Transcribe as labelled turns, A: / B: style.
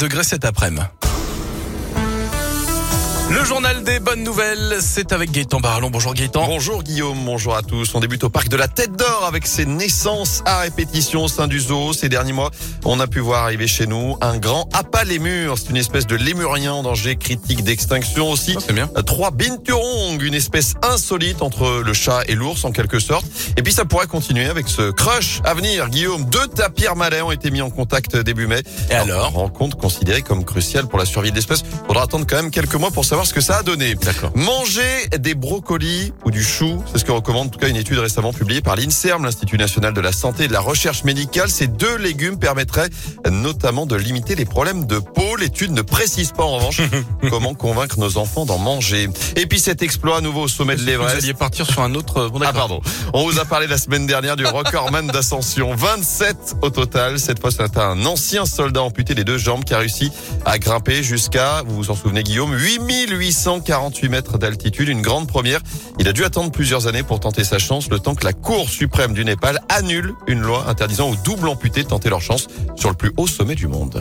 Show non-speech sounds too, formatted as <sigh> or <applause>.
A: degrés cet après-midi. Le journal des bonnes nouvelles, c'est avec Gaëtan Barallon. Bonjour Gaëtan.
B: Bonjour Guillaume, bonjour à tous. On débute au parc de la Tête d'Or avec ses naissances à répétition au sein du zoo. Ces derniers mois, on a pu voir arriver chez nous un grand lémur. C'est une espèce de lémurien en danger critique d'extinction aussi.
A: Ah, c'est bien.
B: Trois binturong, une espèce insolite entre le chat et l'ours en quelque sorte. Et puis ça pourrait continuer avec ce crush à venir. Guillaume, deux tapirs malais ont été mis en contact début mai.
A: Et alors
B: Rencontre considérée comme cruciale pour la survie de l'espèce. Faudra attendre quand même quelques mois pour savoir ce que ça a donné.
A: D'accord.
B: Manger des brocolis ou du chou, c'est ce que recommande en tout cas une étude récemment publiée par l'INSERM, l'Institut national de la santé et de la recherche médicale. Ces deux légumes permettraient notamment de limiter les problèmes de peau. L'étude ne précise pas en revanche <laughs> comment convaincre nos enfants d'en manger. Et puis cet exploit à nouveau au sommet de
A: Vous
B: l'Everest.
A: alliez partir sur un autre. Bon,
B: Ah pardon. On vous a parlé la semaine dernière du recordman d'ascension. 27 au total. Cette fois, c'est un ancien soldat amputé des deux jambes qui a réussi à grimper jusqu'à, vous vous en souvenez Guillaume, 8848 mètres d'altitude. Une grande première. Il a dû attendre plusieurs années pour tenter sa chance, le temps que la Cour suprême du Népal annule une loi interdisant aux doubles amputés de tenter leur chance sur le plus haut sommet du monde.